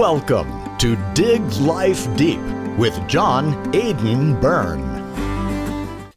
Welcome to Dig Life Deep with John Aidan Byrne.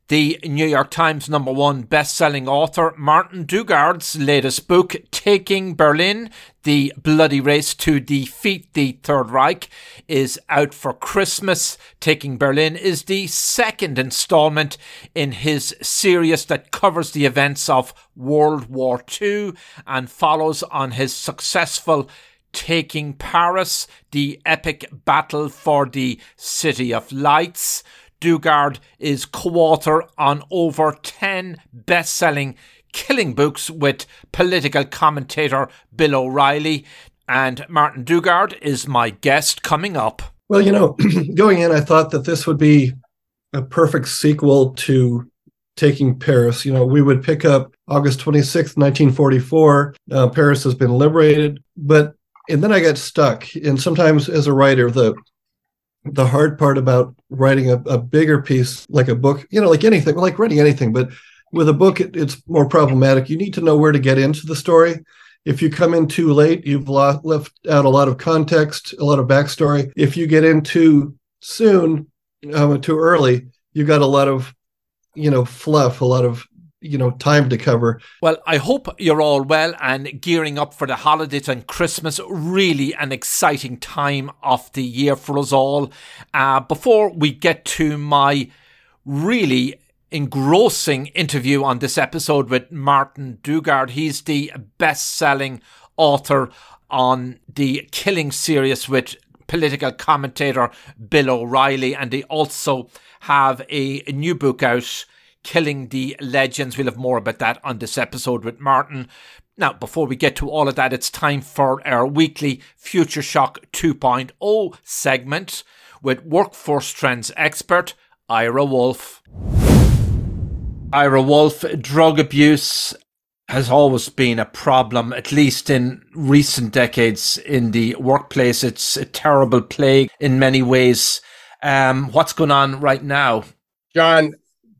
The New York Times number one best-selling author Martin Dugard's latest book, Taking Berlin: The Bloody Race to Defeat the Third Reich, is out for Christmas. Taking Berlin is the second installment in his series that covers the events of World War II and follows on his successful Taking Paris, the epic battle for the City of Lights. Dugard is co-author on over 10 best-selling killing books with political commentator Bill O'Reilly. And Martin Dugard is my guest coming up. Well, you know, going in, I thought that this would be a perfect sequel to Taking Paris. You know, we would pick up August 26th, 1944. Uh, Paris has been liberated, but and then I got stuck. And sometimes as a writer, the the hard part about writing a, a bigger piece like a book, you know, like anything, like writing anything, but with a book, it, it's more problematic. You need to know where to get into the story. If you come in too late, you've left out a lot of context, a lot of backstory. If you get in too soon, um, too early, you got a lot of, you know, fluff, a lot of you know time to cover. Well, I hope you're all well and gearing up for the holidays and Christmas. Really an exciting time of the year for us all. Uh, before we get to my really engrossing interview on this episode with Martin Dugard, he's the best-selling author on the Killing series with political commentator Bill O'Reilly, and they also have a, a new book out killing the legends. We'll have more about that on this episode with Martin. Now, before we get to all of that, it's time for our weekly Future Shock 2.0 segment with workforce trends expert Ira Wolf. Ira Wolf, drug abuse has always been a problem, at least in recent decades in the workplace. It's a terrible plague in many ways. Um, what's going on right now? John,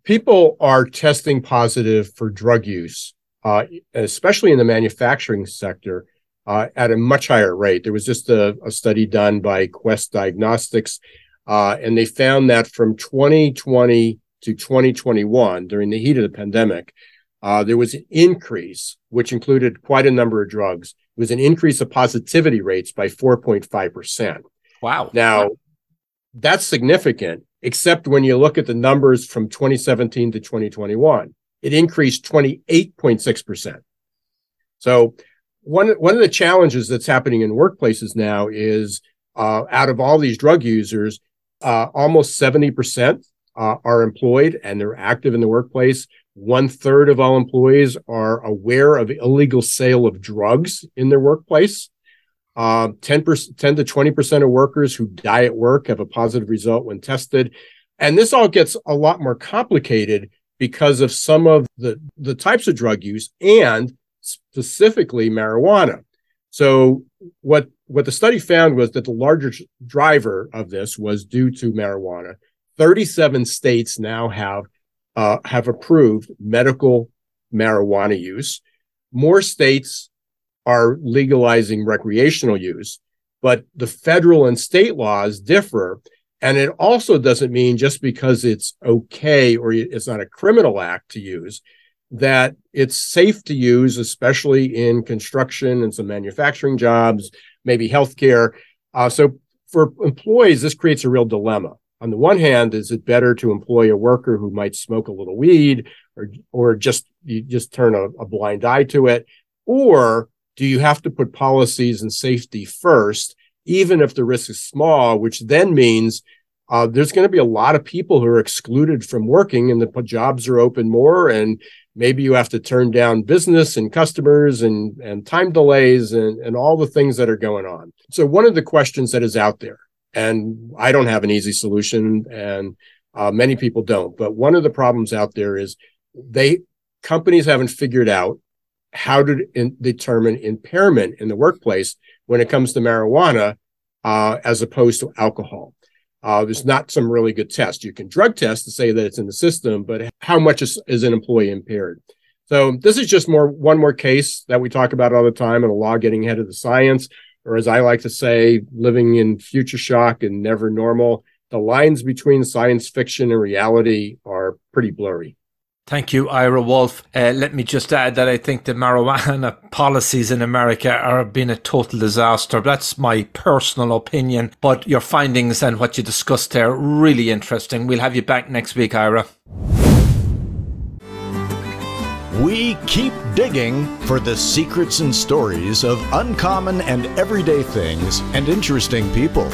people are testing positive for drug use, uh, especially in the manufacturing sector, uh, at a much higher rate. There was just a, a study done by Quest Diagnostics, uh, and they found that from 2020 to 2021, during the heat of the pandemic, uh, there was an increase, which included quite a number of drugs. It was an increase of positivity rates by 4.5%. Wow. Now, that's significant except when you look at the numbers from 2017 to 2021. It increased 28.6%. So one, one of the challenges that's happening in workplaces now is uh, out of all these drug users, uh, almost 70% uh, are employed and they're active in the workplace. One third of all employees are aware of illegal sale of drugs in their workplace. Um, 10 percent, 10 to 20% of workers who die at work have a positive result when tested. And this all gets a lot more complicated because of some of the, the types of drug use and specifically marijuana. So what, what the study found was that the larger driver of this was due to marijuana. 37 states now have, uh, have approved medical marijuana use. More states are legalizing recreational use, but the federal and state laws differ. And it also doesn't mean just because it's okay or it's not a criminal act to use that it's safe to use, especially in construction and some manufacturing jobs, maybe healthcare. Uh, so for employees, this creates a real dilemma. On the one hand, is it better to employ a worker who might smoke a little weed or, or just, you just turn a, a blind eye to it? Or do you have to put policies and safety first, even if the risk is small, which then means uh, there's going to be a lot of people who are excluded from working and the jobs are open more and maybe you have to turn down business and customers and, and time delays and, and all the things that are going on. So one of the questions that is out there, and I don't have an easy solution and uh, many people don't, but one of the problems out there is they companies haven't figured out how to in, determine impairment in the workplace when it comes to marijuana uh, as opposed to alcohol. Uh, there's not some really good test. You can drug test to say that it's in the system, but how much is, is an employee impaired? So this is just more one more case that we talk about all the time and a law getting ahead of the science. or as I like to say, living in future shock and never normal. The lines between science fiction and reality are pretty blurry. Thank you, Ira Wolf. Uh, let me just add that I think the marijuana policies in America are being a total disaster. That's my personal opinion, but your findings and what you discussed there really interesting. We'll have you back next week, Ira. We keep digging for the secrets and stories of uncommon and everyday things and interesting people.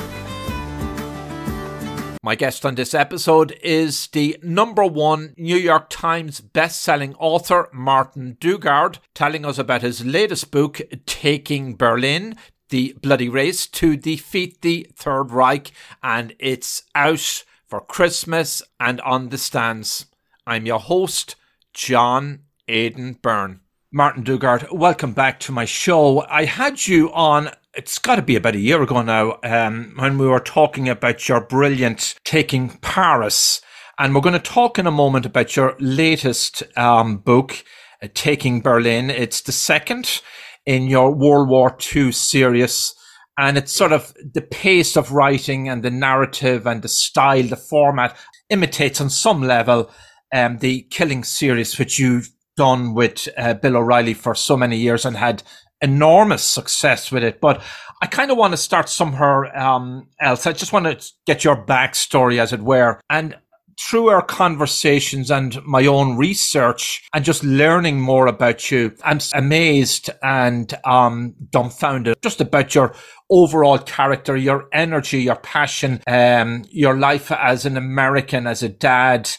My guest on this episode is the number one New York Times best-selling author Martin Dugard, telling us about his latest book, Taking Berlin, The Bloody Race to Defeat the Third Reich, and it's out for Christmas and on the stands. I'm your host, John Aidan Byrne. Martin Dugard, welcome back to my show. I had you on, it's got to be about a year ago now, um, when we were talking about your brilliant Taking Paris. And we're going to talk in a moment about your latest um, book, uh, Taking Berlin. It's the second in your World War II series. And it's sort of the pace of writing and the narrative and the style, the format imitates on some level um, the Killing series, which you've done with uh, Bill O'Reilly for so many years and had enormous success with it. But I kind of want to start somewhere um, else. I just want to get your backstory, as it were. And through our conversations and my own research and just learning more about you, I'm amazed and um, dumbfounded just about your overall character, your energy, your passion, um, your life as an American, as a dad,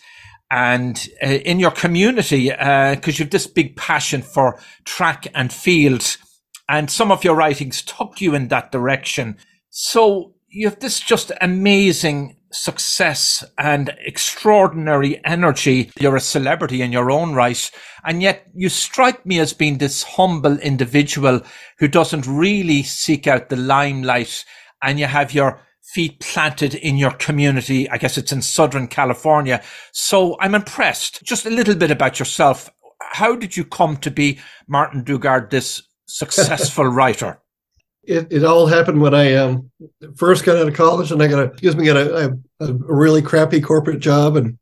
and uh, in your community because uh, you've this big passion for track and field and some of your writings took you in that direction so you have this just amazing success and extraordinary energy you're a celebrity in your own right and yet you strike me as being this humble individual who doesn't really seek out the limelight and you have your feet planted in your community. I guess it's in Southern California. So I'm impressed. Just a little bit about yourself. How did you come to be Martin Dugard, this successful writer? It, it all happened when I um, first got out of college and I got a, excuse me, got a, a, a really crappy corporate job. And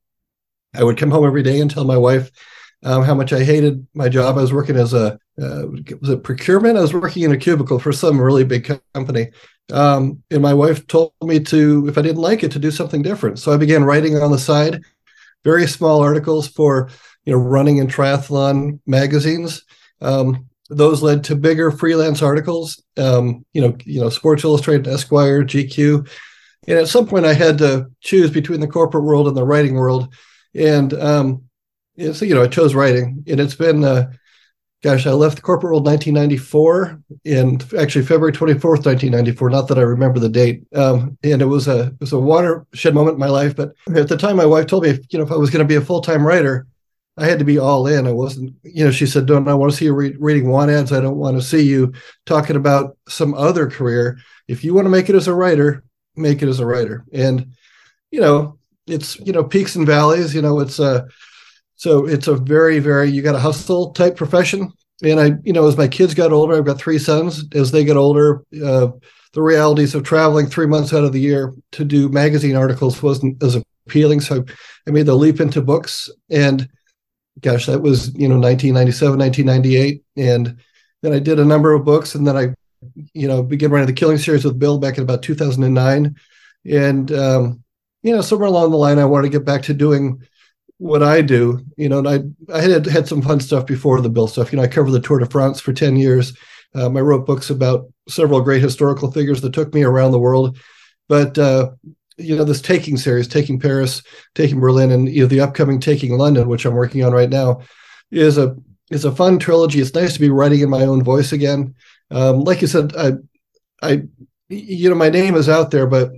I would come home every day and tell my wife um, how much I hated my job. I was working as a uh, was it procurement? I was working in a cubicle for some really big company, um, and my wife told me to, if I didn't like it, to do something different. So I began writing on the side, very small articles for you know running and triathlon magazines. Um, those led to bigger freelance articles. Um, you know, you know, Sports Illustrated, Esquire, GQ, and at some point I had to choose between the corporate world and the writing world, and um, so you know I chose writing, and it's been. Uh, gosh, I left the corporate world 1994 and actually February 24th, 1994. Not that I remember the date. Um, and it was a it was a watershed moment in my life. But at the time, my wife told me, if, you know, if I was going to be a full time writer, I had to be all in. I wasn't, you know, she said, "Don't I want to see you re- reading want ads? I don't want to see you talking about some other career. If you want to make it as a writer, make it as a writer." And you know, it's you know peaks and valleys. You know, it's a so it's a very, very you got a hustle type profession. And I, you know, as my kids got older, I've got three sons. As they get older, uh, the realities of traveling three months out of the year to do magazine articles wasn't as appealing. So I made the leap into books. And gosh, that was, you know, 1997, 1998. And then I did a number of books. And then I, you know, began writing the Killing series with Bill back in about 2009. And, um, you know, somewhere along the line, I wanted to get back to doing what I do, you know, and I I had had some fun stuff before the Bill stuff. You know, I covered the Tour de France for ten years. Um, I wrote books about several great historical figures that took me around the world. But uh, you know, this Taking series, Taking Paris, Taking Berlin, and you know, the upcoming Taking London, which I'm working on right now, is a is a fun trilogy. It's nice to be writing in my own voice again. Um, like you said, I I you know, my name is out there, but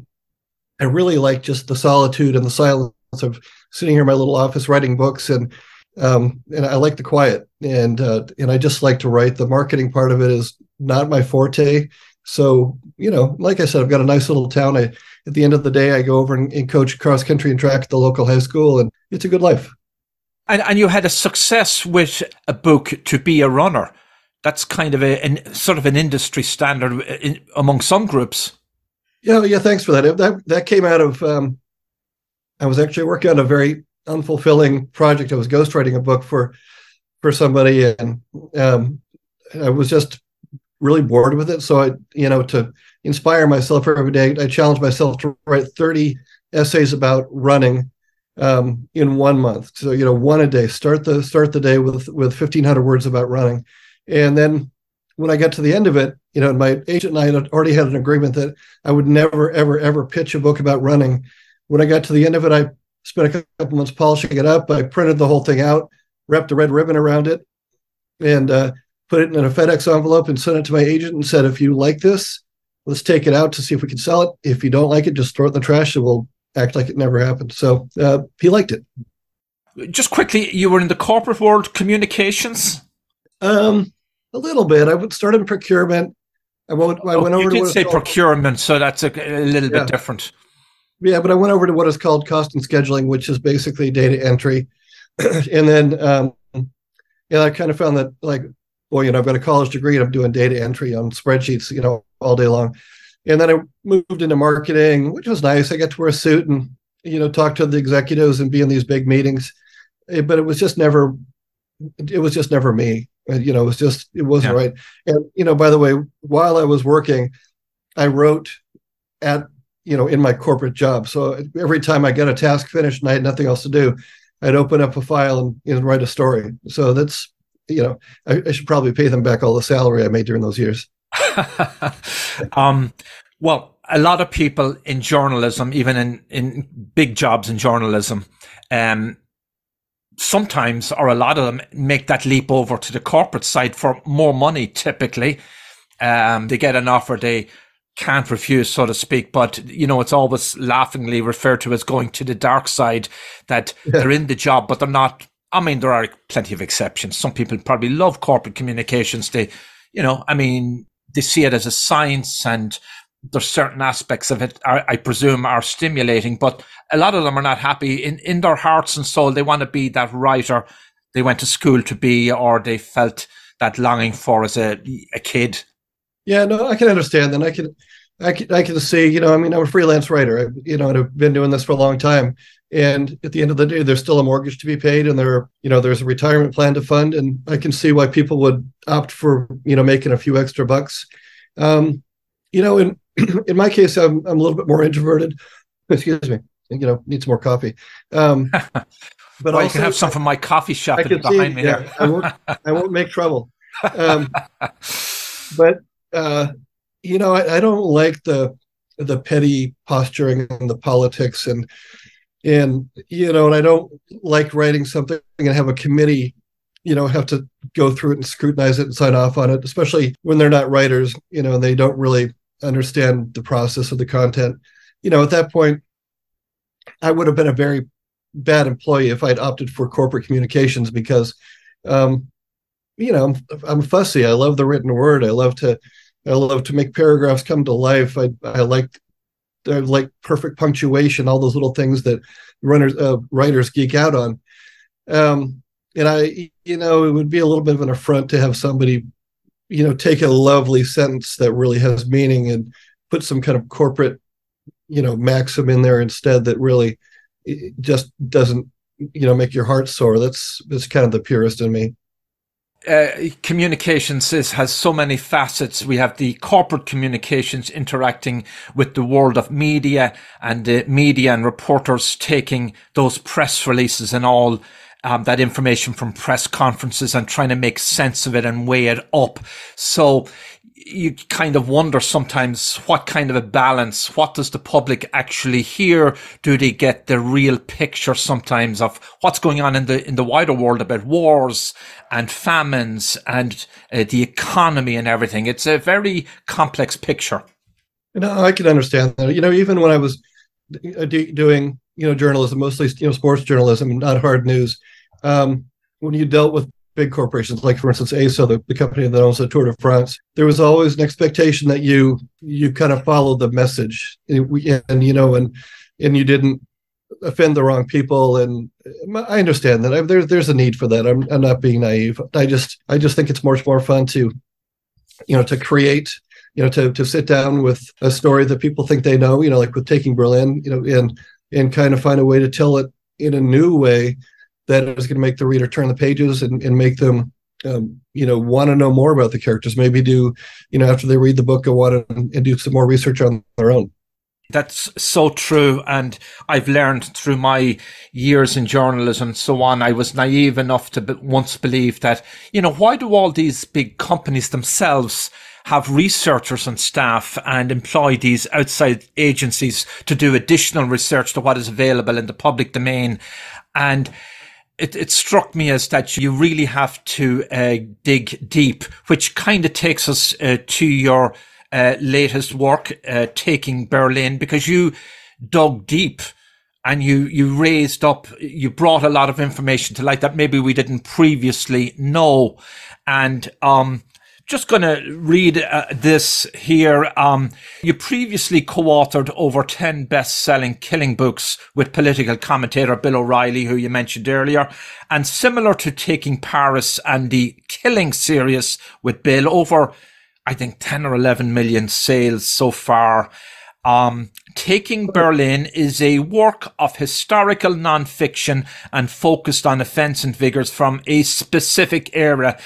I really like just the solitude and the silence of sitting here in my little office writing books and um, and I like the quiet and uh, and I just like to write. The marketing part of it is not my forte. So you know, like I said, I've got a nice little town. I at the end of the day, I go over and, and coach cross country and track at the local high school, and it's a good life. And and you had a success with a book to be a runner. that's kind of a an, sort of an industry standard in, among some groups. Yeah, yeah. Thanks for that. That that came out of. Um, I was actually working on a very unfulfilling project. I was ghostwriting a book for for somebody, and um, I was just really bored with it. So I, you know, to inspire myself every day, I challenge myself to write thirty essays about running um, in one month. So you know, one a day. Start the start the day with with fifteen hundred words about running, and then when I got to the end of it, you know, my agent and I had already had an agreement that I would never, ever, ever pitch a book about running. When I got to the end of it, I spent a couple months polishing it up. I printed the whole thing out, wrapped a red ribbon around it, and uh, put it in a FedEx envelope and sent it to my agent and said, if you like this, let's take it out to see if we can sell it. If you don't like it, just throw it in the trash and we'll act like it never happened. So uh, he liked it. Just quickly, you were in the corporate world, communications. Um, a little bit. I would start in procurement. I went. I oh, went over. You to did say called, procurement, so that's a, a little yeah. bit different. Yeah, but I went over to what is called cost and scheduling, which is basically data entry, and then um, yeah, I kind of found that like, well, you know, I've got a college degree and I'm doing data entry on spreadsheets, you know, all day long, and then I moved into marketing, which was nice. I got to wear a suit and you know talk to the executives and be in these big meetings, eh, but it was just never. It was just never me you know, it was just it wasn't yeah. right. And you know, by the way, while I was working, I wrote at you know in my corporate job. So every time I got a task finished and I had nothing else to do, I'd open up a file and you know, write a story. So that's you know, I, I should probably pay them back all the salary I made during those years. um, well, a lot of people in journalism, even in in big jobs in journalism, um, sometimes or a lot of them make that leap over to the corporate side for more money typically. Um, they get an offer they can't refuse so to speak but you know it's always laughingly referred to as going to the dark side that yeah. they're in the job but they're not i mean there are plenty of exceptions. Some people probably love corporate communications. They you know i mean they see it as a science and there's certain aspects of it I presume are stimulating, but a lot of them are not happy in, in their hearts and soul. They want to be that writer they went to school to be, or they felt that longing for as a, a kid. Yeah, no, I can understand and I can, I can, I can see, you know, I mean, I'm a freelance writer, I, you know, and I've been doing this for a long time. And at the end of the day, there's still a mortgage to be paid, and there, you know, there's a retirement plan to fund, and I can see why people would opt for, you know, making a few extra bucks. Um, you know, in in my case, I'm I'm a little bit more introverted. Excuse me. You know, need some more coffee. Um, but well, also, you can have some from my coffee shop behind see, me yeah, I won't, I won't make trouble. Um, but uh, you know, I, I don't like the the petty posturing and the politics and and you know, and I don't like writing something and have a committee you know have to go through it and scrutinize it and sign off on it especially when they're not writers you know and they don't really understand the process of the content. You know, at that point, I would have been a very bad employee if I'd opted for corporate communications because, um, you know, I'm, I'm, fussy. I love the written word. I love to, I love to make paragraphs come to life. I, I like, I like perfect punctuation, all those little things that runners, uh, writers geek out on. Um, and I, you know, it would be a little bit of an affront to have somebody you know take a lovely sentence that really has meaning and put some kind of corporate you know maxim in there instead that really just doesn't you know make your heart soar that's that's kind of the purist in me uh, communications is, has so many facets. We have the corporate communications interacting with the world of media and the media and reporters taking those press releases and all um, that information from press conferences and trying to make sense of it and weigh it up. So you kind of wonder sometimes what kind of a balance, what does the public actually hear? Do they get the real picture sometimes of what's going on in the, in the wider world about wars and famines and uh, the economy and everything? It's a very complex picture. No, I can understand that. You know, even when I was uh, doing you know journalism, mostly you know sports journalism, not hard news. Um, when you dealt with big corporations, like for instance ASO, the, the company that owns the Tour de France, there was always an expectation that you you kind of follow the message, and, and you know, and and you didn't offend the wrong people. And i understand that. I, there's there's a need for that. I'm, I'm not being naive. I just i just think it's much more fun to you know to create you know to to sit down with a story that people think they know you know like with taking berlin you know and and kind of find a way to tell it in a new way that is going to make the reader turn the pages and, and make them um, you know want to know more about the characters maybe do you know after they read the book go on and, and do some more research on their own that's so true. And I've learned through my years in journalism and so on, I was naive enough to be- once believe that, you know, why do all these big companies themselves have researchers and staff and employ these outside agencies to do additional research to what is available in the public domain? And it, it struck me as that you really have to uh, dig deep, which kind of takes us uh, to your uh, latest work, uh, Taking Berlin, because you dug deep and you, you raised up, you brought a lot of information to light that maybe we didn't previously know. And, um, just going to read uh, this here. Um, you previously co-authored over 10 best-selling killing books with political commentator Bill O'Reilly, who you mentioned earlier. And similar to Taking Paris and the Killing series with Bill, over I think 10 or 11 million sales so far. Um, Taking Berlin is a work of historical nonfiction and focused on offense and vigors from a specific era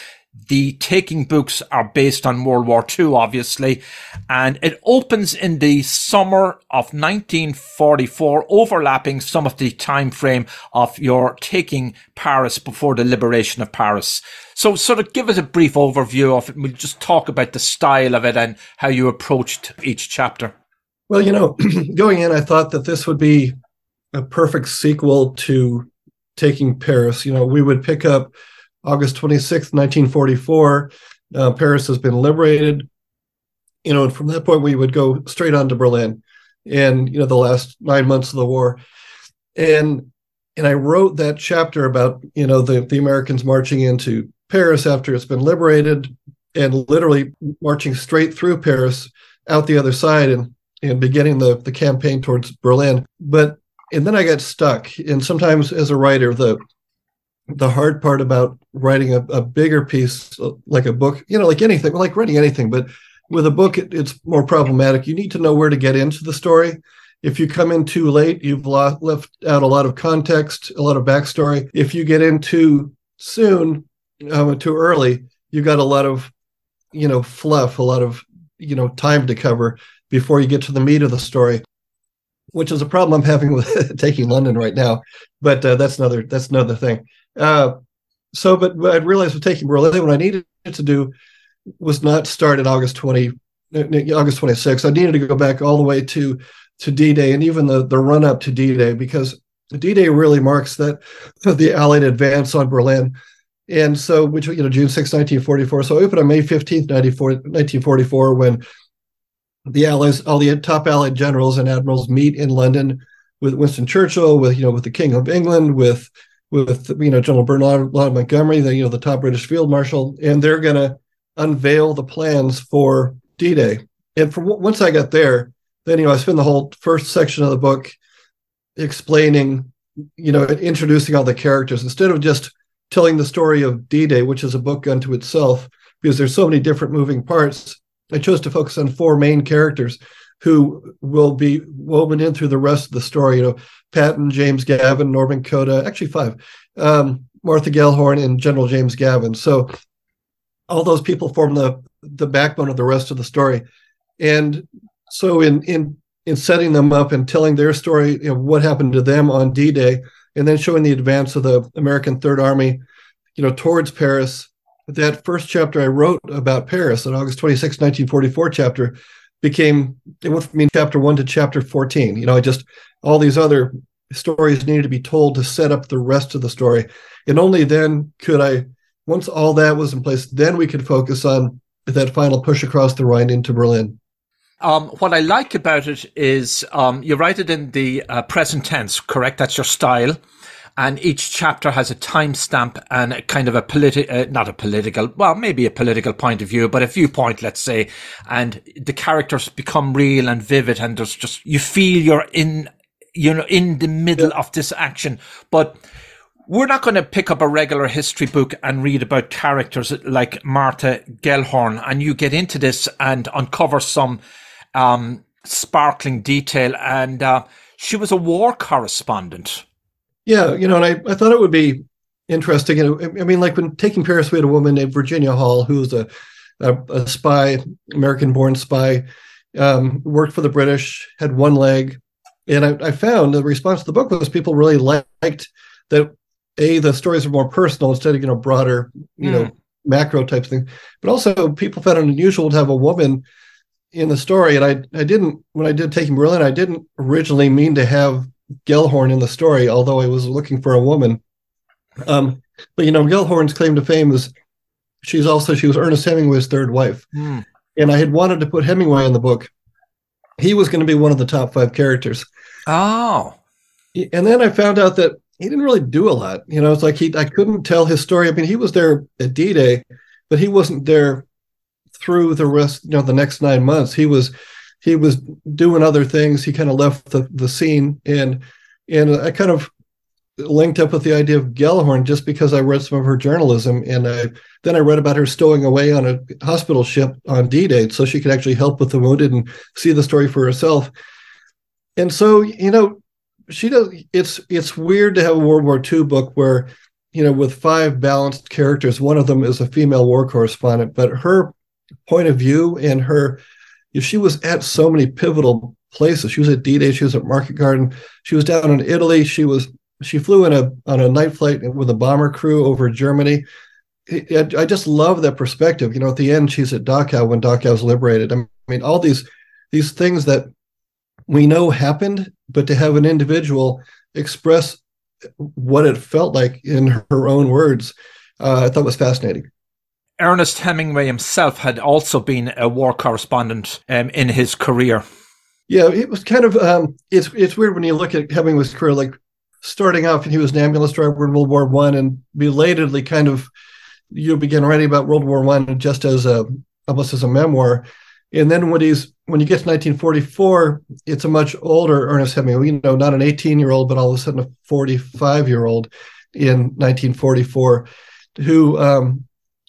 the Taking books are based on World War II, obviously, and it opens in the summer of 1944, overlapping some of the time frame of your Taking Paris before the liberation of Paris. So, sort of give us a brief overview of it. We'll just talk about the style of it and how you approached each chapter. Well, you know, going in, I thought that this would be a perfect sequel to Taking Paris. You know, we would pick up August 26, 1944. Uh, Paris has been liberated. You know, and from that point, we would go straight on to Berlin and, you know, the last nine months of the war. And and I wrote that chapter about, you know, the, the Americans marching into Paris after it's been liberated and literally marching straight through Paris out the other side and, and beginning the, the campaign towards Berlin. But and then I got stuck. And sometimes as a writer, the the hard part about writing a, a, bigger piece like a book you know like anything like writing anything but with a book it, it's more problematic. You need to know where to get into the story. If you come in too late you've left out a lot of context a lot of backstory. If you get in too soon um, too early you got a lot of you know fluff a lot of you know time to cover before you get to the meat of the story which is a problem i'm having with taking london right now. But uh, that's another that's another thing uh, so, but, I realized with taking Berlin, what I needed to do was not start in August 20, August 26. I needed to go back all the way to to D-Day and even the, the run up to D-Day because D-Day really marks that the Allied advance on Berlin. And so, which, you know, June 6, 1944. So I opened on May 15th, 1944, when the Allies, all the top Allied generals and admirals meet in London with Winston Churchill, with, you know, with the King of England, with with you know General Bernard Montgomery, the you know the top British field marshal, and they're going to unveil the plans for D-Day. And from once I got there, then you know I spend the whole first section of the book explaining, you know, introducing all the characters instead of just telling the story of D-Day, which is a book unto itself, because there's so many different moving parts. I chose to focus on four main characters who will be woven in through the rest of the story. You know, Patton, James Gavin, Norman Cota, actually five, um, Martha Gellhorn, and General James Gavin. So all those people form the the backbone of the rest of the story. And so in in in setting them up and telling their story, you know, what happened to them on D-Day, and then showing the advance of the American Third Army, you know, towards Paris. That first chapter I wrote about Paris, an August 26, 1944 chapter, became it went from chapter one to chapter 14 you know i just all these other stories needed to be told to set up the rest of the story. And only then could i once all that was in place then we could focus on that final push across the rhine into berlin. Um, what I like about it is um, you write it in the uh, present tense, correct? That's your style and each chapter has a timestamp and a kind of a political, uh, not a political, well, maybe a political point of view, but a viewpoint, let's say, and the characters become real and vivid, and there's just you feel you're in you know, in the middle yeah. of this action. But we're not going to pick up a regular history book and read about characters like Martha Gellhorn, and you get into this and uncover some um, sparkling detail. And uh, she was a war correspondent. Yeah, you know, and I, I thought it would be interesting. You know, I mean, like when taking Paris, we had a woman named Virginia Hall, who was a, a, a spy, American-born spy, um, worked for the British, had one leg, and I, I, found the response to the book was people really liked that. A, the stories are more personal instead of you know broader, you mm. know, hmm. macro type thing. But also, people found it unusual to have a woman in the story. And I, I didn't when I did Taking Berlin, I didn't originally mean to have Gellhorn in the story, although I was looking for a woman. Um, but you know, Gellhorn's claim to fame is she's also she was Ernest Hemingway's third wife, mm. and I had wanted to put Hemingway in the book. He was going to be one of the top five characters. Oh, and then I found out that he didn't really do a lot. You know, it's like he I couldn't tell his story. I mean, he was there at D Day, but he wasn't there through the rest. You know, the next nine months, he was he was doing other things. He kind of left the the scene, and and I kind of linked up with the idea of Gellhorn just because I read some of her journalism, and I then I read about her stowing away on a hospital ship on D-Day, so she could actually help with the wounded and see the story for herself. And so, you know, she does. It's it's weird to have a World War II book where, you know, with five balanced characters, one of them is a female war correspondent, but her point of view and her she was at so many pivotal places. She was at D-Day, she was at Market Garden, she was down in Italy, she was she flew in a on a night flight with a bomber crew over Germany. I just love that perspective. You know, at the end, she's at Dachau when Dachau is liberated. I mean, all these these things that we know happened, but to have an individual express what it felt like in her own words, uh, I thought was fascinating. Ernest Hemingway himself had also been a war correspondent um, in his career. Yeah, it was kind of um, it's it's weird when you look at Hemingway's career. Like starting off, and he was an ambulance driver in World War One, and belatedly kind of you begin writing about World War One just as a almost as a memoir. And then when he's when you get to 1944, it's a much older Ernest Hemingway. You know, not an 18 year old, but all of a sudden a 45 year old in 1944, who um,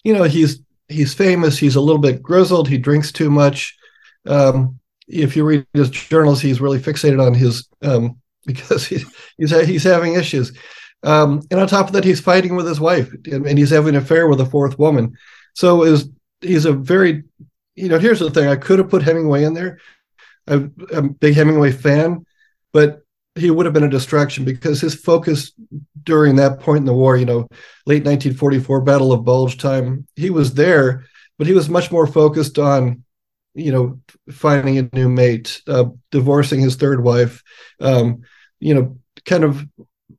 you know he's he's famous. He's a little bit grizzled. He drinks too much. Um, if you read his journals, he's really fixated on his um, because he, he's he's having issues. Um, and on top of that, he's fighting with his wife, and, and he's having an affair with a fourth woman. So is he's a very, you know. Here's the thing: I could have put Hemingway in there. I'm, I'm a big Hemingway fan, but he would have been a distraction because his focus during that point in the war, you know, late 1944 Battle of Bulge time, he was there, but he was much more focused on, you know, finding a new mate, uh, divorcing his third wife, um, you know, kind of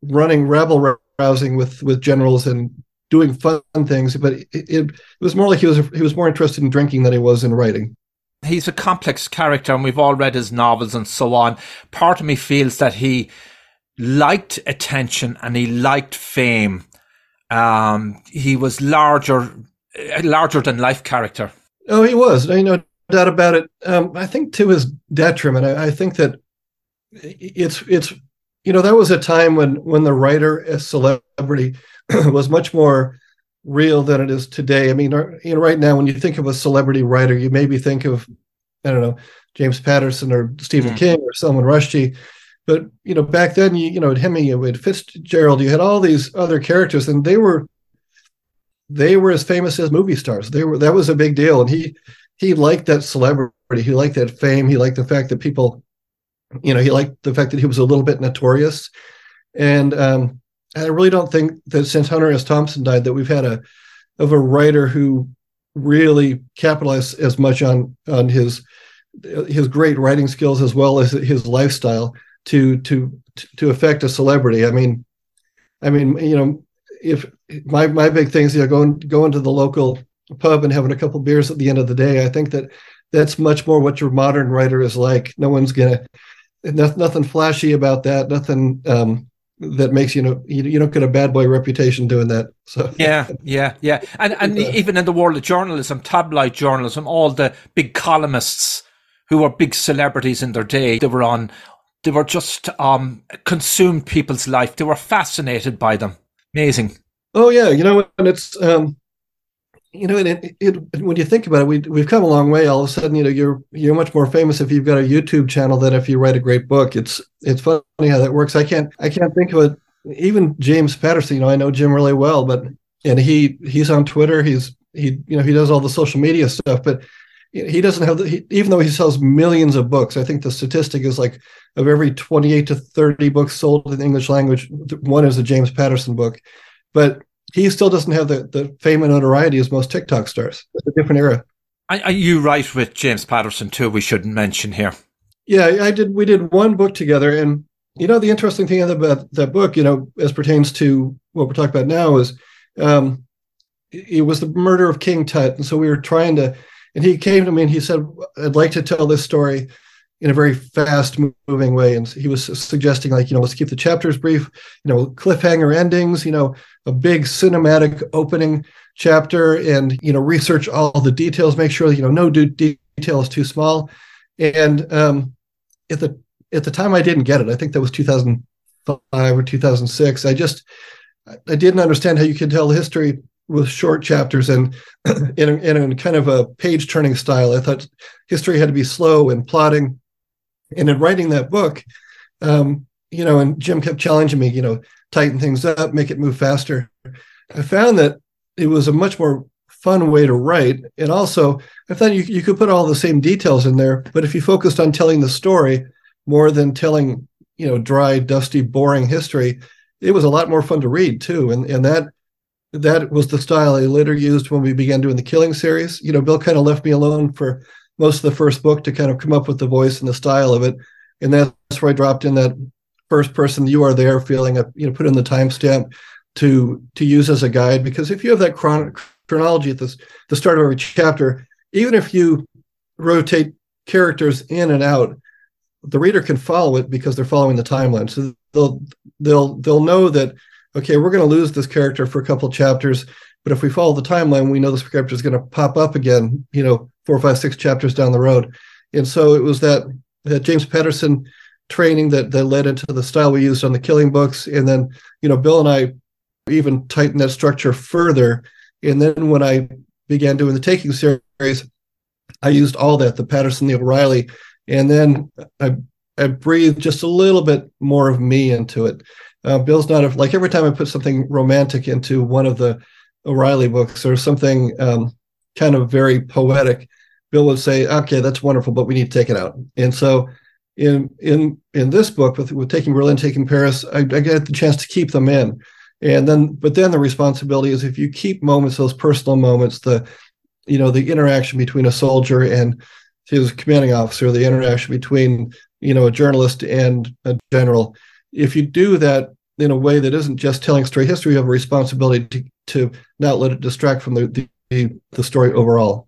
running rabble rousing with with generals and doing fun things. But it, it was more like he was he was more interested in drinking than he was in writing he's a complex character and we've all read his novels and so on. Part of me feels that he liked attention and he liked fame. Um, he was larger, larger than life character. Oh, he was. I no doubt about it. Um, I think to his detriment. I, I, think that it's it's you know that was a time when when the writer as celebrity was much more real than it is today. I mean, you know, right now when you think of a celebrity writer, you maybe think of I don't know James Patterson or Stephen mm. King or Salman Rushdie. But you know, back then, you you know, at Hemingway, you had Fitzgerald, you had all these other characters, and they were they were as famous as movie stars. They were that was a big deal, and he he liked that celebrity. He liked that fame. He liked the fact that people, you know, he liked the fact that he was a little bit notorious, and um, I really don't think that since Hunter S. Thompson died that we've had a of a writer who really capitalized as much on on his his great writing skills as well as his lifestyle to to to affect a celebrity. I mean, I mean, you know, if my my big thing is you know going going to the local pub and having a couple beers at the end of the day. I think that that's much more what your modern writer is like. No one's gonna nothing flashy about that. Nothing um, that makes you know you, you don't get a bad boy reputation doing that. So yeah, yeah, yeah, and and even in the world of journalism, tabloid journalism, all the big columnists who were big celebrities in their day, they were on they were just um, consumed people's life. They were fascinated by them. Amazing. Oh yeah, you know, and it's um, you know, it, it, when you think about it, we we've come a long way. All of a sudden, you know, you're you're much more famous if you've got a YouTube channel than if you write a great book. It's it's funny how that works. I can't I can't think of it. Even James Patterson, you know, I know Jim really well, but and he he's on Twitter. He's he you know he does all the social media stuff, but he doesn't have the, he, even though he sells millions of books i think the statistic is like of every 28 to 30 books sold in the english language one is a james patterson book but he still doesn't have the, the fame and notoriety as most tiktok stars. It's a different era. Are you right with james patterson too we shouldn't mention here? Yeah i did we did one book together and you know the interesting thing about that book you know as pertains to what we're talking about now is um, it was the murder of king tut and so we were trying to and he came to me and he said, I'd like to tell this story in a very fast moving way. And he was suggesting, like, you know, let's keep the chapters brief, you know, cliffhanger endings, you know, a big cinematic opening chapter and, you know, research all the details, make sure, you know, no detail is too small. And um, at the at the time I didn't get it. I think that was 2005 or 2006. I just I didn't understand how you could tell history with short chapters and in, in kind of a page turning style. I thought history had to be slow and plotting. And in writing that book, um, you know, and Jim kept challenging me, you know, tighten things up, make it move faster. I found that it was a much more fun way to write. And also, I thought you, you could put all the same details in there, but if you focused on telling the story more than telling, you know, dry, dusty, boring history, it was a lot more fun to read too. And, and that that was the style I later used when we began doing the Killing series. You know, Bill kind of left me alone for most of the first book to kind of come up with the voice and the style of it, and that's where I dropped in that first person "you are there" feeling. Of, you know, put in the timestamp to to use as a guide because if you have that chron- chronology at this the start of every chapter, even if you rotate characters in and out, the reader can follow it because they're following the timeline. So they'll they'll they'll know that okay, we're going to lose this character for a couple chapters, but if we follow the timeline, we know this character is going to pop up again, you know, four, five, six chapters down the road. And so it was that, that James Patterson training that that led into the style we used on the Killing books, and then you know Bill and I even tightened that structure further. And then when I began doing the Taking series, I used all that the Patterson, the O'Reilly, and then I I breathed just a little bit more of me into it. Uh, Bill's not a, like every time I put something romantic into one of the O'Reilly books or something um, kind of very poetic, Bill would say, "Okay, that's wonderful, but we need to take it out." And so, in in in this book with with taking Berlin, taking Paris, I, I get the chance to keep them in, and then but then the responsibility is if you keep moments, those personal moments, the you know the interaction between a soldier and his commanding officer, the interaction between you know a journalist and a general. If you do that in a way that isn't just telling story history, you have a responsibility to, to not let it distract from the, the, the story overall.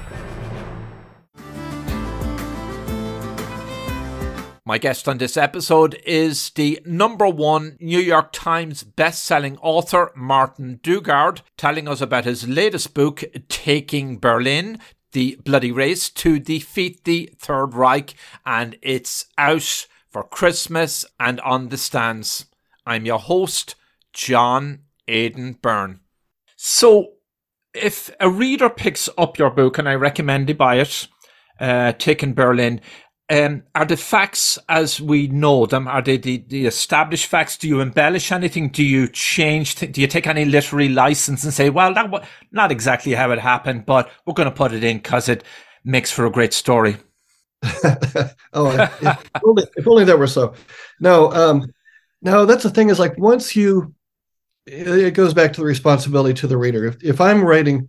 My guest on this episode is the number one New York Times best-selling author Martin Dugard, telling us about his latest book, Taking Berlin, The Bloody Race to Defeat the Third Reich, and it's out for Christmas and on the stands. I'm your host, John Aidan Byrne. So, if a reader picks up your book, and I recommend they buy it, uh, Taking Berlin, um, are the facts as we know them? Are they the, the established facts? Do you embellish anything? Do you change? Th- do you take any literary license and say, well, that was not exactly how it happened, but we're going to put it in because it makes for a great story? oh, if, if, only, if, only, that were so. No, um, no, that's the thing is like once you, it goes back to the responsibility to the reader. If, if I'm writing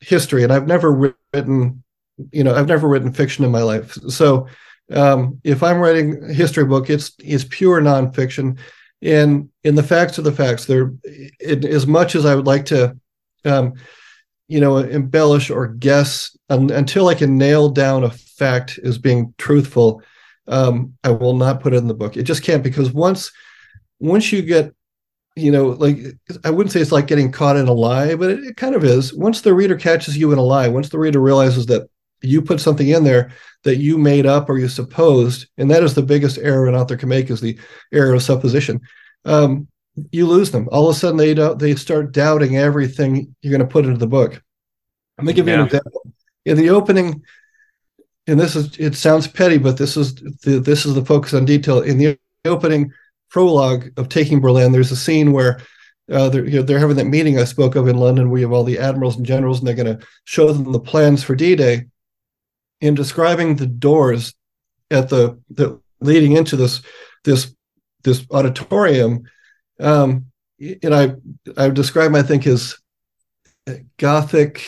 history and I've never written, you know, I've never written fiction in my life. So Um, if I'm writing a history book, it's it's pure nonfiction, and in the facts are the facts. They're it, as much as I would like to, um, you know, embellish or guess until I can nail down a fact as being truthful. Um, I will not put it in the book. It just can't because once once you get you know, like I wouldn't say it's like getting caught in a lie, but it, it, kind of is. Once the reader catches you in a lie, once the reader realizes that you put something in there that you made up or you supposed, and that is the biggest error an author can make is the error of supposition. Um, you lose them. All of a sudden, they don't, they start doubting everything you're going to put into the book. Let me give you an example. In the opening, and this is it sounds petty, but this is the this is the focus on detail. In the opening, prologue of Taking Berlin, there's a scene where uh, they're, you know, they're having that meeting I spoke of in London. We have all the admirals and generals, and they're going to show them the plans for D-Day. In describing the doors at the, the leading into this this this auditorium, um, and I I describe I think as gothic,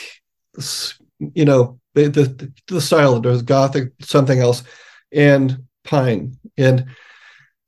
you know, the the, the style of the doors, gothic, something else, and pine and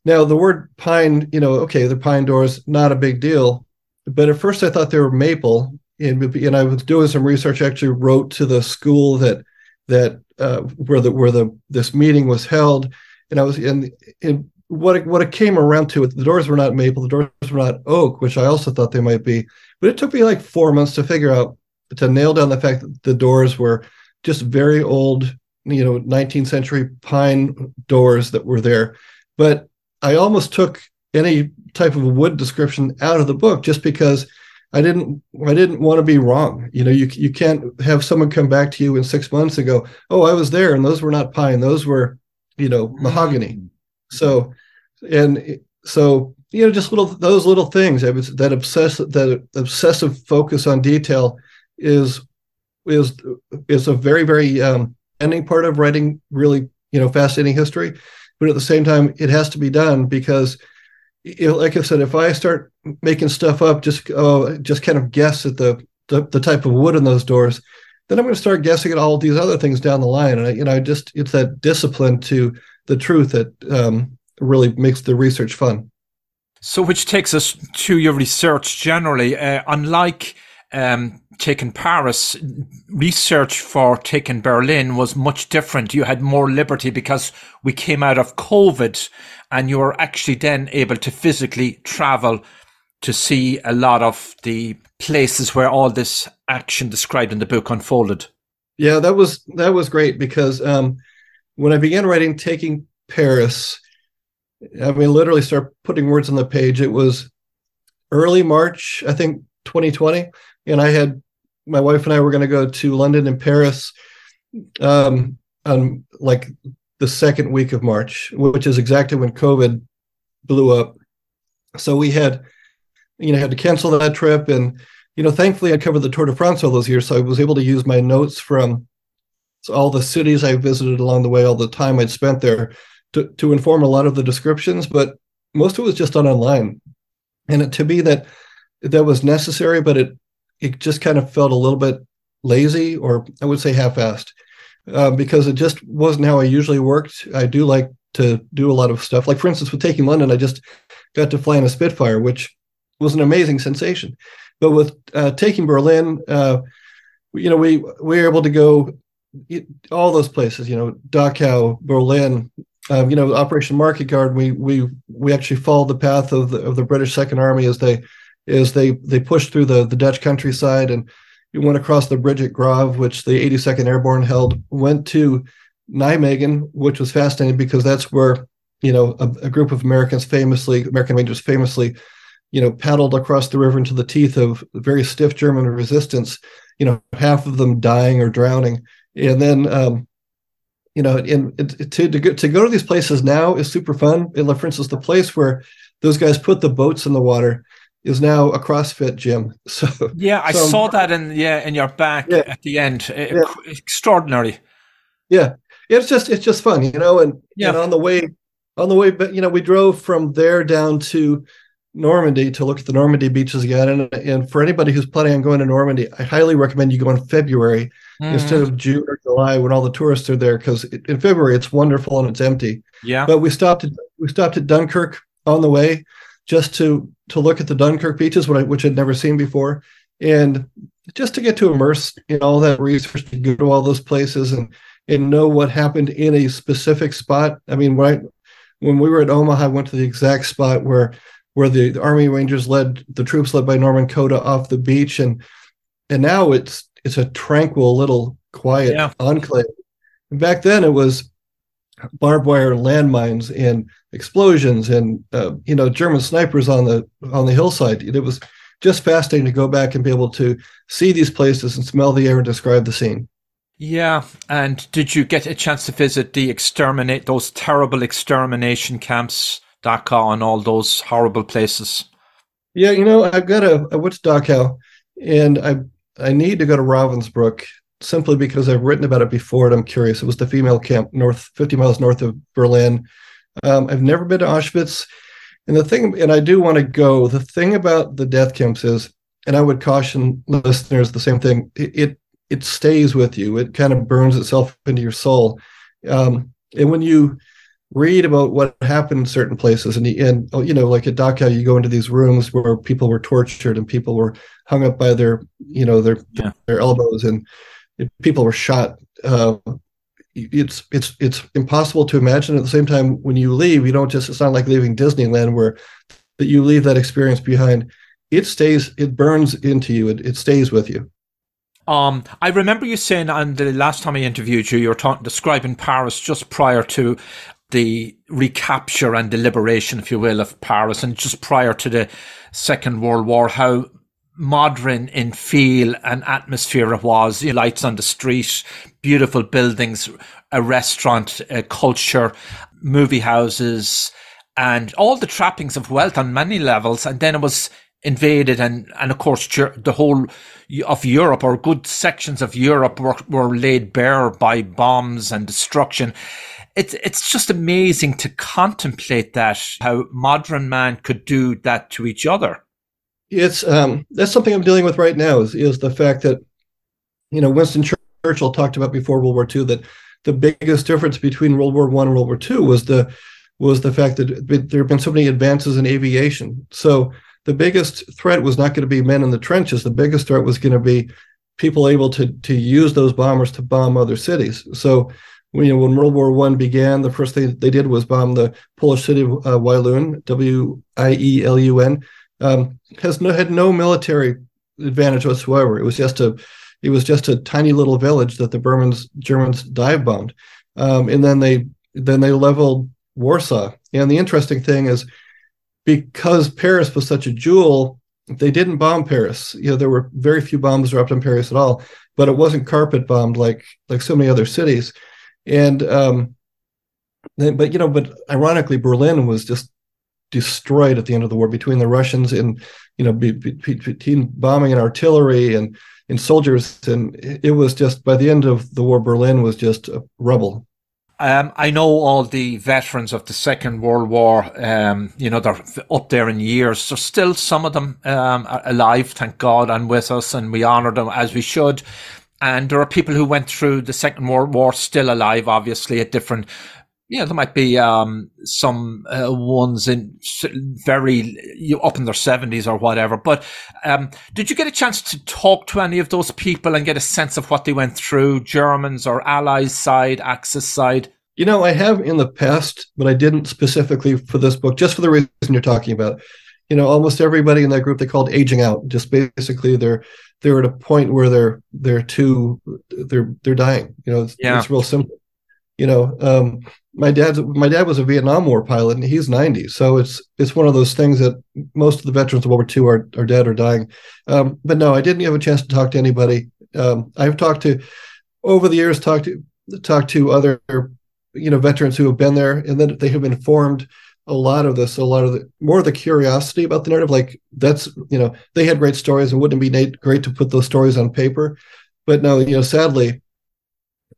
now, the word pine, you know, okay, the pine doors, not a big deal. But at first I thought they were maple. And, and I was doing some research, actually wrote to the school that that uh, where the where the this meeting was held. And I was in in what it, what it came around to, the doors were not maple, the doors were not oak, which I also thought they might be. But it took me like four months to figure out to nail down the fact that the doors were just very old, you know, 19th century pine doors that were there. But I almost took any type of wood description out of the book just because I didn't I didn't want to be wrong. You know, you you can't have someone come back to you in six months and go, "Oh, I was there, and those were not pine; those were, you know, mahogany." So, and so you know, just little those little things. That obsess that obsessive focus on detail is is is a very very um, ending part of writing really you know fascinating history but at the same time, it has to be done because, you know, like I said, if I start making stuff up, just uh, just kind of guess at the, the, the type of wood in those doors, then I'm going to start guessing at all these other things down the line. And I, you know, I just it's that discipline to the truth that um, really makes the research fun. So, which takes us to your research generally. Uh, unlike um, taking Paris, research for taking Berlin was much different. You had more liberty because we came out of COVID and you were actually then able to physically travel to see a lot of the places where all this action described in the book unfolded. Yeah, that was that was great because um, when I began writing Taking Paris, I mean, literally start putting words on the page. It was early March, I think, 2020, and I had my wife and I were going to go to London and Paris um, on like the second week of March, which is exactly when COVID blew up. So we had, you know, had to cancel that trip. And, you know, thankfully I covered the Tour de France all those years. So I was able to use my notes from all the cities I visited along the way, all the time I'd spent there to, to inform a lot of the descriptions. But most of it was just done online. And it, to me, that that was necessary, but it it just kind of felt a little bit lazy or I would say half-assed uh, because it just wasn't how I usually worked. I do like to do a lot of stuff. Like for instance, with taking London, I just got to fly in a Spitfire, which was an amazing sensation. But with uh, taking Berlin, uh, you know, we we were able to go all those places. You know, Dachau, Berlin. Um, you know, Operation Market Garden. We we we actually followed the path of the of the British Second Army as they as they they pushed through the the Dutch countryside and we went across the bridge at Grave, which the 82nd Airborne held, went to Nijmegen, which was fascinating because that's where you know a, a, group of Americans famously American Rangers famously you know paddled across the river into the teeth of very stiff German resistance. You know, half of them dying or drowning, and then. Um, you know, and to to go, to go to these places now is super fun. And for instance, the place where those guys put the boats in the water is now a CrossFit gym. So yeah, I so, saw that in yeah in your back yeah, at the end. Yeah. Extraordinary. Yeah, it's just it's just fun, you know. And yeah, and on the way on the way, but you know, we drove from there down to Normandy to look at the Normandy beaches again. And, and for anybody who's planning on going to Normandy, I highly recommend you go in February mm. instead of June or July when all the tourists are there. Because in February it's wonderful and it's empty. Yeah. But we stopped at we stopped at Dunkirk on the way just to to look at the Dunkirk beaches, which, I, which I'd never seen before, and just to get to immerse in all that research, to go to all those places and and know what happened in a specific spot. I mean, when I, when we were at Omaha, I went to the exact spot where where the, the Army Rangers led the troops led by Norman Cota off the beach, and and now it's it's a tranquil little quiet yeah. enclave. And back then, it was barbed wire landmines and explosions and uh, you know German snipers on the on the hillside. It was just fascinating to go back and be able to see these places and smell the air and describe the scene. Yeah, and did you get a chance to visit the exterminate those terrible extermination camps? Dachau and all those horrible places. Yeah, you know, I've got a I went to Dachau, and I I need to go to Ravensbrück simply because I've written about it before and I'm curious. It was the female camp north, 50 miles north of Berlin. Um, I've never been to Auschwitz, and the thing, and I do want to go. The thing about the death camps is, and I would caution listeners the same thing. It it, stays with you. It kind of burns itself into your soul, um, and when you read about what happened in certain places and, and oh, you know like at Dachau you go into these rooms where people were tortured and people were hung up by their you know their yeah. their elbows and people were shot uh, it's it's it's impossible to imagine. At the same time when you leave you don't just it's not like leaving disneyland where that you leave that experience behind. It stays it burns into you. It, it stays with you. Um, I remember you saying on the last time I interviewed you, you were ta- describing Paris just prior to the recapture and the liberation, if you will, of Paris, and just prior to the Second World War, how modern in feel and atmosphere it was. You know, lights on the street, beautiful buildings, a restaurant, a culture, movie houses, and all the trappings of wealth on many levels. And then it was invaded and and of course the whole of Europe or good sections of Europe were, were laid bare by bombs and destruction it's it's just amazing to contemplate that how modern man could do that to each other. It's um, that's something I'm dealing with right now. Is is the fact that you know Winston Churchill talked about before World War II that the biggest difference between World War One and World War II was the was the fact that there have been so many advances in aviation. So the biggest threat was not going to be men in the trenches. The biggest threat was going to be people able to to use those bombers to bomb other cities. So you know, when World War One began, the first thing they did was bomb the Polish city of uh, Wielun, W I E L U N. Um, has no had no military advantage whatsoever. It was just a it was just a tiny little village that the Germans Germans dive bombed, um, and then they then they leveled Warsaw. And the interesting thing is, because Paris was such a jewel, they didn't bomb Paris. You know, there were very few bombs dropped on Paris at all, but it wasn't carpet bombed like like so many other cities. And um, then, but you know, but ironically, Berlin was just destroyed at the end of the war between the Russians and you know be, be, between bombing and artillery and and soldiers, and it was just by the end of the war, Berlin was just a rubble. Um, I know all the veterans of the Second World War. Um, you know they're up there in years. There's still some of them um, alive, thank God, and with us, and we honour them as we should. And there are people who went through the Second World War still alive, obviously at different, you know, there might be um, some uh, ones in very up in their seventies or whatever. But um, did you get a chance to talk to any of those people and get a sense of what they went through, Germans or Allies side, Axis side? You know, I have in the past, but I didn't specifically for this book, just for the reason you're talking about. You know, almost everybody in that group they called aging out. Just basically, they're they're at a point where they're they're too they're they're dying. You know, it's, yeah. it's real simple. You know, um, my dad's my dad was a Vietnam War pilot, and he's ninety. So it's it's one of those things that most of the veterans of World War II are are dead or dying. Um, but no, I didn't have a chance to talk to anybody. Um, I've talked to over the years talked to talked to other you know veterans who have been there, and then they have informed a lot of this, a lot of the more of the curiosity about the narrative. Like that's you know they had great stories, and wouldn't it be great to put those stories on paper? But no, you know, sadly,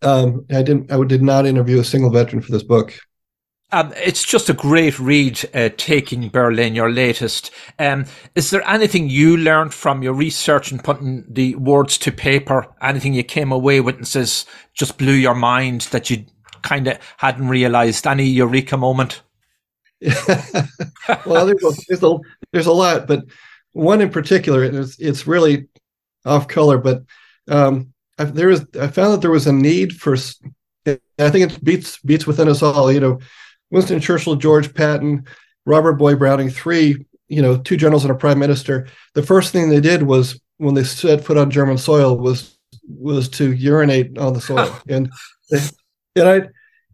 um, I didn't. I did not interview a single veteran for this book. Um, it's just a great read, uh, Taking Berlin, your latest. Um, is there anything you learned from your research and putting the words to paper? Anything you came away with and says just blew your mind that you kind of hadn't realized? Any eureka moment? well, there's a, there's a, there's a lot, but one in particular, it's, it's really off color, but um, I, there is, I found that there was a need for, I think it beats beats within us all. You know, Winston Churchill, George Patton, Robert Boyd Browning, three, you know, two generals and a prime minister. The first thing they did was when they set foot on German soil was was to urinate on the soil, and and I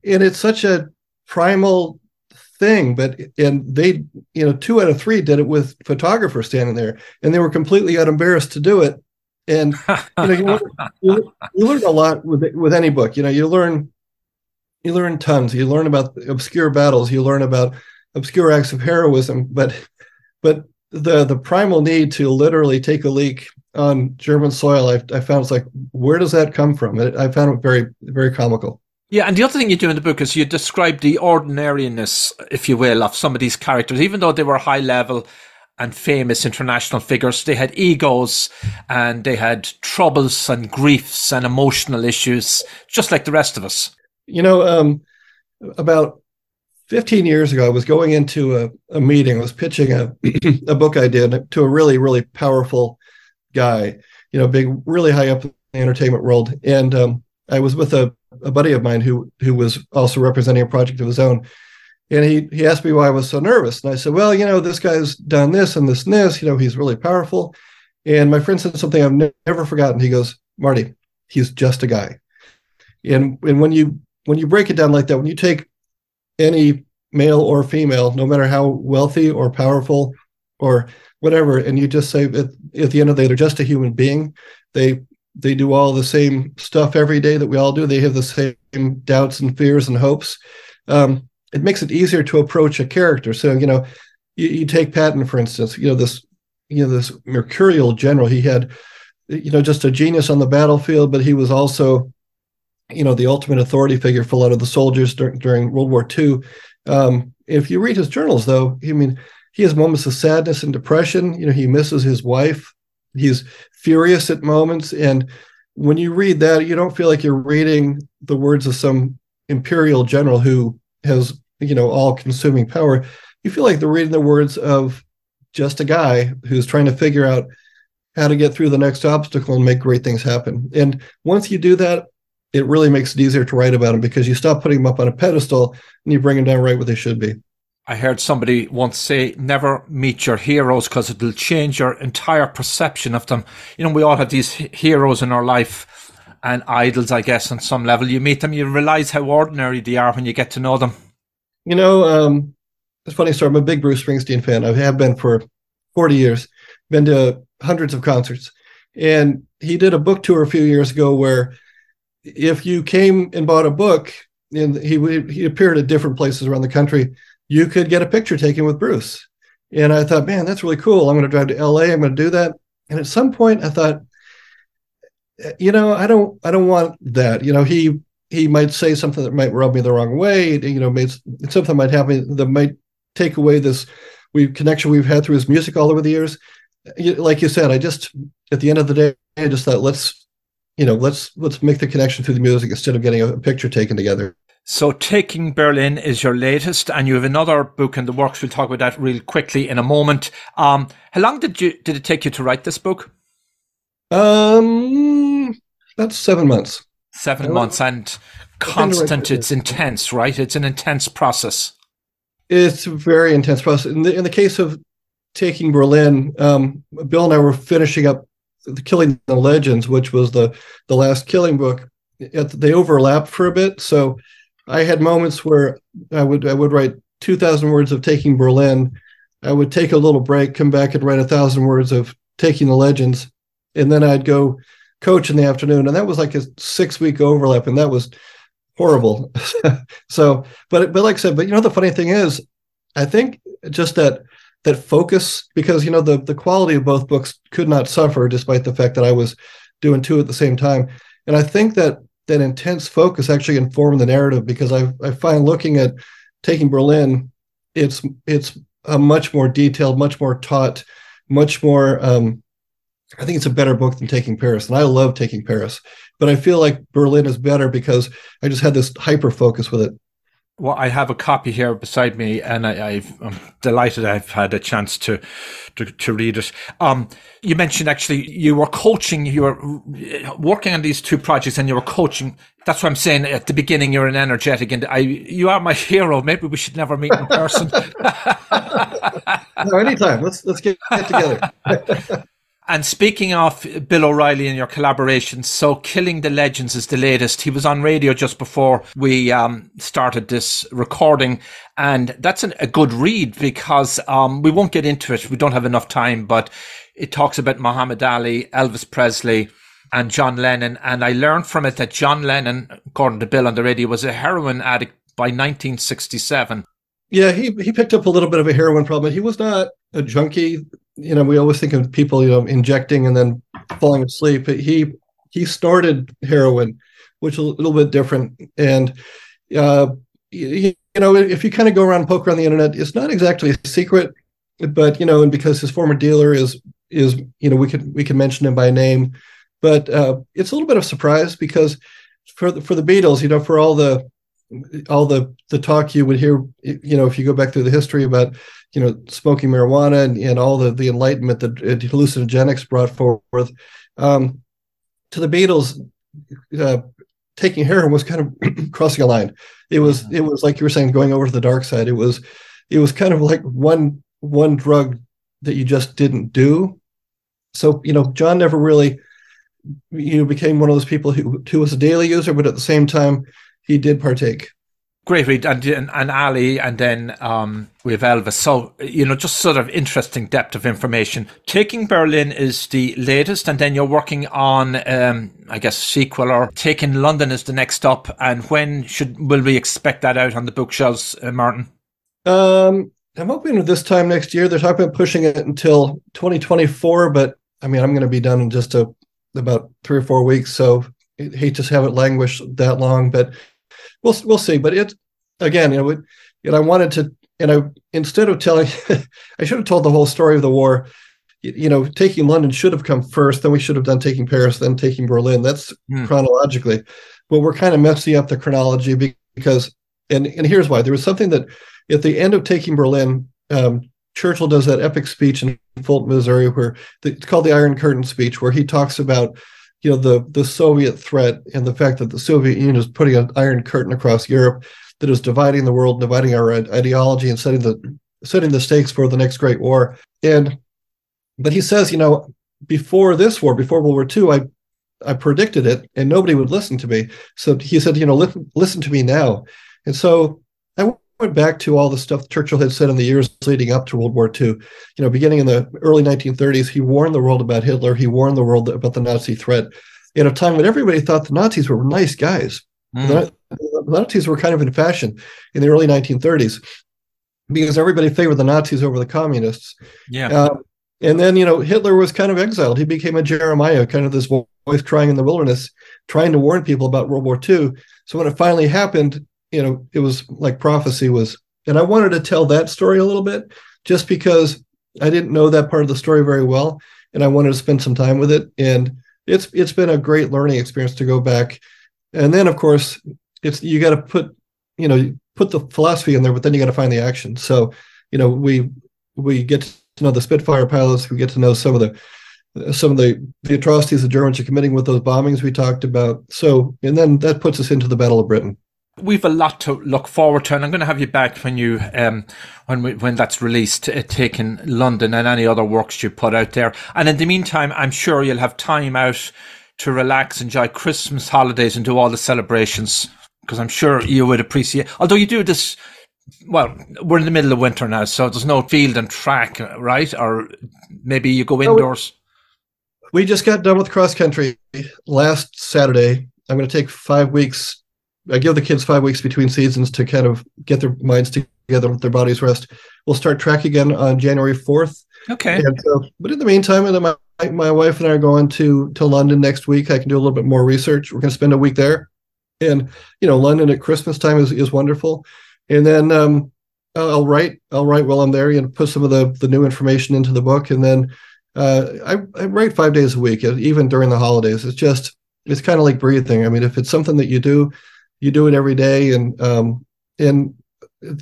and it's such a primal thing but and they you know two out of three did it with photographers standing there and they were completely unembarrassed to do it and you know you learn, you, learn a lot with with any book you know you learn you learn tons. You learn about obscure battles. You learn about obscure acts of heroism. But but the the primal need to literally take a leak on German soil, I, I found it's like, where does that come from? It, I found it very very comical. Yeah, and the other thing you do in the book is you describe the ordinariness, if you will, of some of these characters, even though they were high level and famous international figures. They had egos and they had troubles and griefs and emotional issues, just like the rest of us. You know, um, about 15 years ago, I was going into a, a meeting. I was pitching a, a book idea to a really, really powerful guy, you know, big, really high up in the entertainment world. And um, I was with a, a buddy of mine who who was also representing a project of his own. And he he asked me why I was so nervous. And I said, well, you know, this guy's done this and this and this, you know, he's really powerful. And my friend said something I've ne- never forgotten. He goes, Marty, he's just a guy. And and when you when you break it down like that, when you take any male or female, no matter how wealthy or powerful or whatever, and you just say at, at the end of the day, they're just a human being. They they do all the same stuff every day that we all do. They have the same doubts and fears and hopes. Um, it makes it easier to approach a character. So you know, you, you take Patton for instance. You know this, you know this mercurial general. He had, you know, just a genius on the battlefield, but he was also you know, the ultimate authority figure for a lot of the soldiers dur- during World War II. Um, if you read his journals, though, I mean, he has moments of sadness and depression. You know, he misses his wife. He's furious at moments, and when you read that, you don't feel like you're reading the words of some imperial general who has, you know, all-consuming power. You feel like they're reading the words of just a guy who's trying to figure out how to get through the next obstacle and make great things happen. And once you do that, it really makes it easier to write about them because you stop putting them up on a pedestal and you bring them down right where they should be. I heard somebody once say, never meet your heroes because it'll change your entire perception of them. You know, we all have these heroes in our life and idols, I guess, on some level. You meet them, you realize how ordinary they are when you get to know them. You know, um, it's funny story. I'm a big Bruce Springsteen fan. I have been for 40 years, been to hundreds of concerts. And he did a book tour a few years ago where if you came and bought a book, and he he appeared at different places around the country, you could get a picture taken with Bruce. And I thought, man, that's really cool. I'm going to drive to LA. I'm going to do that. And at some point, I thought, you know, I don't, I don't want that. You know, he he might say something that might rub me the wrong way. You know, made something might happen that might take away this we connection we've had through his music all over the years. Like you said, I just at the end of the day, I just thought let's you know, let's let's make the connection through the music instead of getting a picture taken together. So, Taking Berlin is your latest, and you have another book in the works. We'll talk about that real quickly in a moment. Um, how long did you did it take you to write this book? Um, that's seven months. Seven months, and constant. It's intense, right? It's an intense process. It's a very intense process. In the in the case of Taking Berlin, um, Bill and I were finishing up the Killing the Legends, which was the the last Killing book, they overlapped for a bit. So I had moments where I would I would write two thousand words of Taking Berlin. I would take a little break, come back and write a thousand words of Taking the Legends, and then I'd go coach in the afternoon, and that was like a six week overlap, and that was horrible. so, but but like I said, but you know the funny thing is, I think just that that focus because you know the the quality of both books could not suffer despite the fact that I was doing two at the same time. And I think that that intense focus actually informed the narrative because I I find looking at taking Berlin, it's it's a much more detailed, much more taut, much more. Um, I think it's a better book than Taking Paris, and I love Taking Paris. But I feel like Berlin is better because I just had this hyper focus with it. Well, I have a copy here beside me, and I, am delighted I've had a chance to to, to read it. Um, you mentioned actually you were coaching, you were working on these two projects, and you were coaching. That's what I'm saying at the beginning. You're an energetic, and I you are my hero. Maybe we should never meet in person. no, anytime. Let's let's get, get together. And speaking of Bill O'Reilly and your collaborations, so Killing the Legends is the latest. He was on radio just before we um, started this recording, and that's an, a good read because um, we won't get into it. We don't have enough time, but it talks about Muhammad Ali, Elvis Presley, and John Lennon. And I learned from it that John Lennon, according to Bill on the radio, was a heroin addict by 1967. Yeah, he he picked up a little bit of a heroin problem. He was not a junkie you know, we always think of people, you know, injecting and then falling asleep. He he started heroin, which is a little bit different. And uh, you, you know, if you kind of go around and poke around the internet, it's not exactly a secret, but you know, and because his former dealer is is you know we could we can mention him by name, but uh, it's a little bit of surprise because for the, for the Beatles, you know, for all the all the the talk you would hear, you know, if you go back through the history about you know smoking marijuana and, and all the the enlightenment that hallucinogenics brought forth um, to the Beatles uh, taking heroin was kind of crossing a line. It was it was like you were saying going over to the dark side. It was it was kind of like one one drug that you just didn't do. So you know john never really you know became one of those people who, who was a daily user but at the same time he did partake Great read, and, and, and Ali, and then um, we have Elvis. So, you know, just sort of interesting depth of information. Taking Berlin is the latest, and then you're working on, um, I guess, sequel or Taking London is the next up. And when should will we expect that out on the bookshelves, uh, Martin? Um, I'm hoping this time next year. They're talking about pushing it until 2024, but I mean, I'm going to be done in just a, about three or four weeks. So I hate to have it languish that long, but we'll we'll see. But it again, you know, it, and I wanted to, and I instead of telling, I should have told the whole story of the war. You, you, know, taking London should have come first. Then we should have done taking Paris, then taking Berlin. That's hmm. chronologically, but we're kind of messing up the chronology because, and and here's why. There was something that at the end of taking Berlin. Um, Churchill does that epic speech in Fulton, Missouri, where the, it's called the Iron Curtain speech, where he talks about you know the the Soviet threat and the fact that the Soviet Union is putting an iron curtain across Europe that is dividing the world, dividing our ideology, and setting the setting the stakes for the next great war. And but he says, you know, before this war, before World War II, I I predicted it, and nobody would listen to me. So he said, you know, listen, listen to me now. And so went back to all the stuff Churchill had said in the years leading up to World War II. You know, beginning in the early 1930s, he warned the world about Hitler. He warned the world about the Nazi threat in a time when everybody thought the Nazis were nice guys. Mm. The, the Nazis were kind of in fashion in the early 1930s because everybody favored the Nazis over the communists. Yeah. Uh, and then, you know, Hitler was kind of exiled. He became a Jeremiah, kind of this voice crying in the wilderness, trying to warn people about World War II. So when it finally happened, you know, it was like prophecy was, and I wanted to tell that story a little bit just because I didn't know that part of the story very well, and I wanted to spend some time with it. And it's it's been a great learning experience to go back, and then of course it's you got to put you know put the philosophy in there, but then you got to find the action. So you know we we get to know the Spitfire pilots, we get to know some of the some of the the atrocities the Germans are committing with those bombings we talked about. So and then that puts us into the Battle of Britain. We've a lot to look forward to, and I'm going to have you back when you um, when we, when that's released, uh, taking London and any other works you put out there. And in the meantime, I'm sure you'll have time out to relax, enjoy Christmas holidays, and do all the celebrations because I'm sure you would appreciate. Although you do this, well, we're in the middle of winter now, so there's no field and track, right? Or maybe you go indoors. We just got done with cross country last Saturday. I'm going to take five weeks I give the kids five weeks between seasons to kind of get their minds together, their bodies rest. We'll start track again on January fourth. Okay. And so, but in the meantime, and then my my wife and I are going to to London next week. I can do a little bit more research. We're going to spend a week there, and you know, London at Christmas time is is wonderful. and then um, I'll write. I'll write while I'm there and put some of the the new information into the book, and then uh, I, I write five days a week, even during the holidays. It's just it's kind of like breathing. I mean, if it's something that you do, you do it every day, and um, and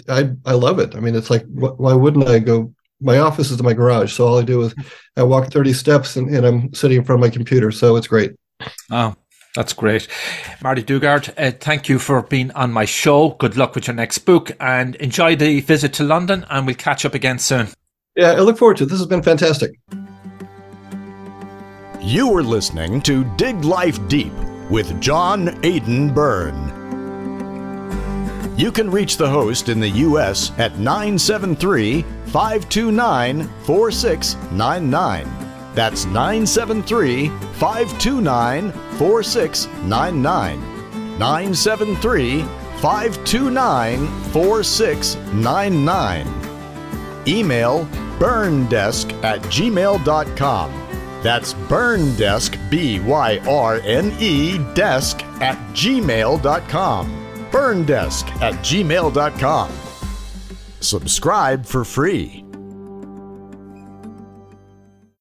I I love it. I mean, it's like why wouldn't I go? My office is in my garage, so all I do is I walk 30 steps and, and I'm sitting in front of my computer. So it's great. Oh, that's great. Marty Dugard, uh, thank you for being on my show. Good luck with your next book and enjoy the visit to London, and we'll catch up again soon. Yeah, I look forward to it. This has been fantastic. You were listening to Dig Life Deep with John Aidan Byrne. You can reach the host in the U.S. at 973 529 4699. That's 973 529 4699. 973 529 4699. Email byrnedesk at gmail.com. That's byrnedesk, B Y R N E, desk at gmail.com byrnedesk at gmail.com. Subscribe for free.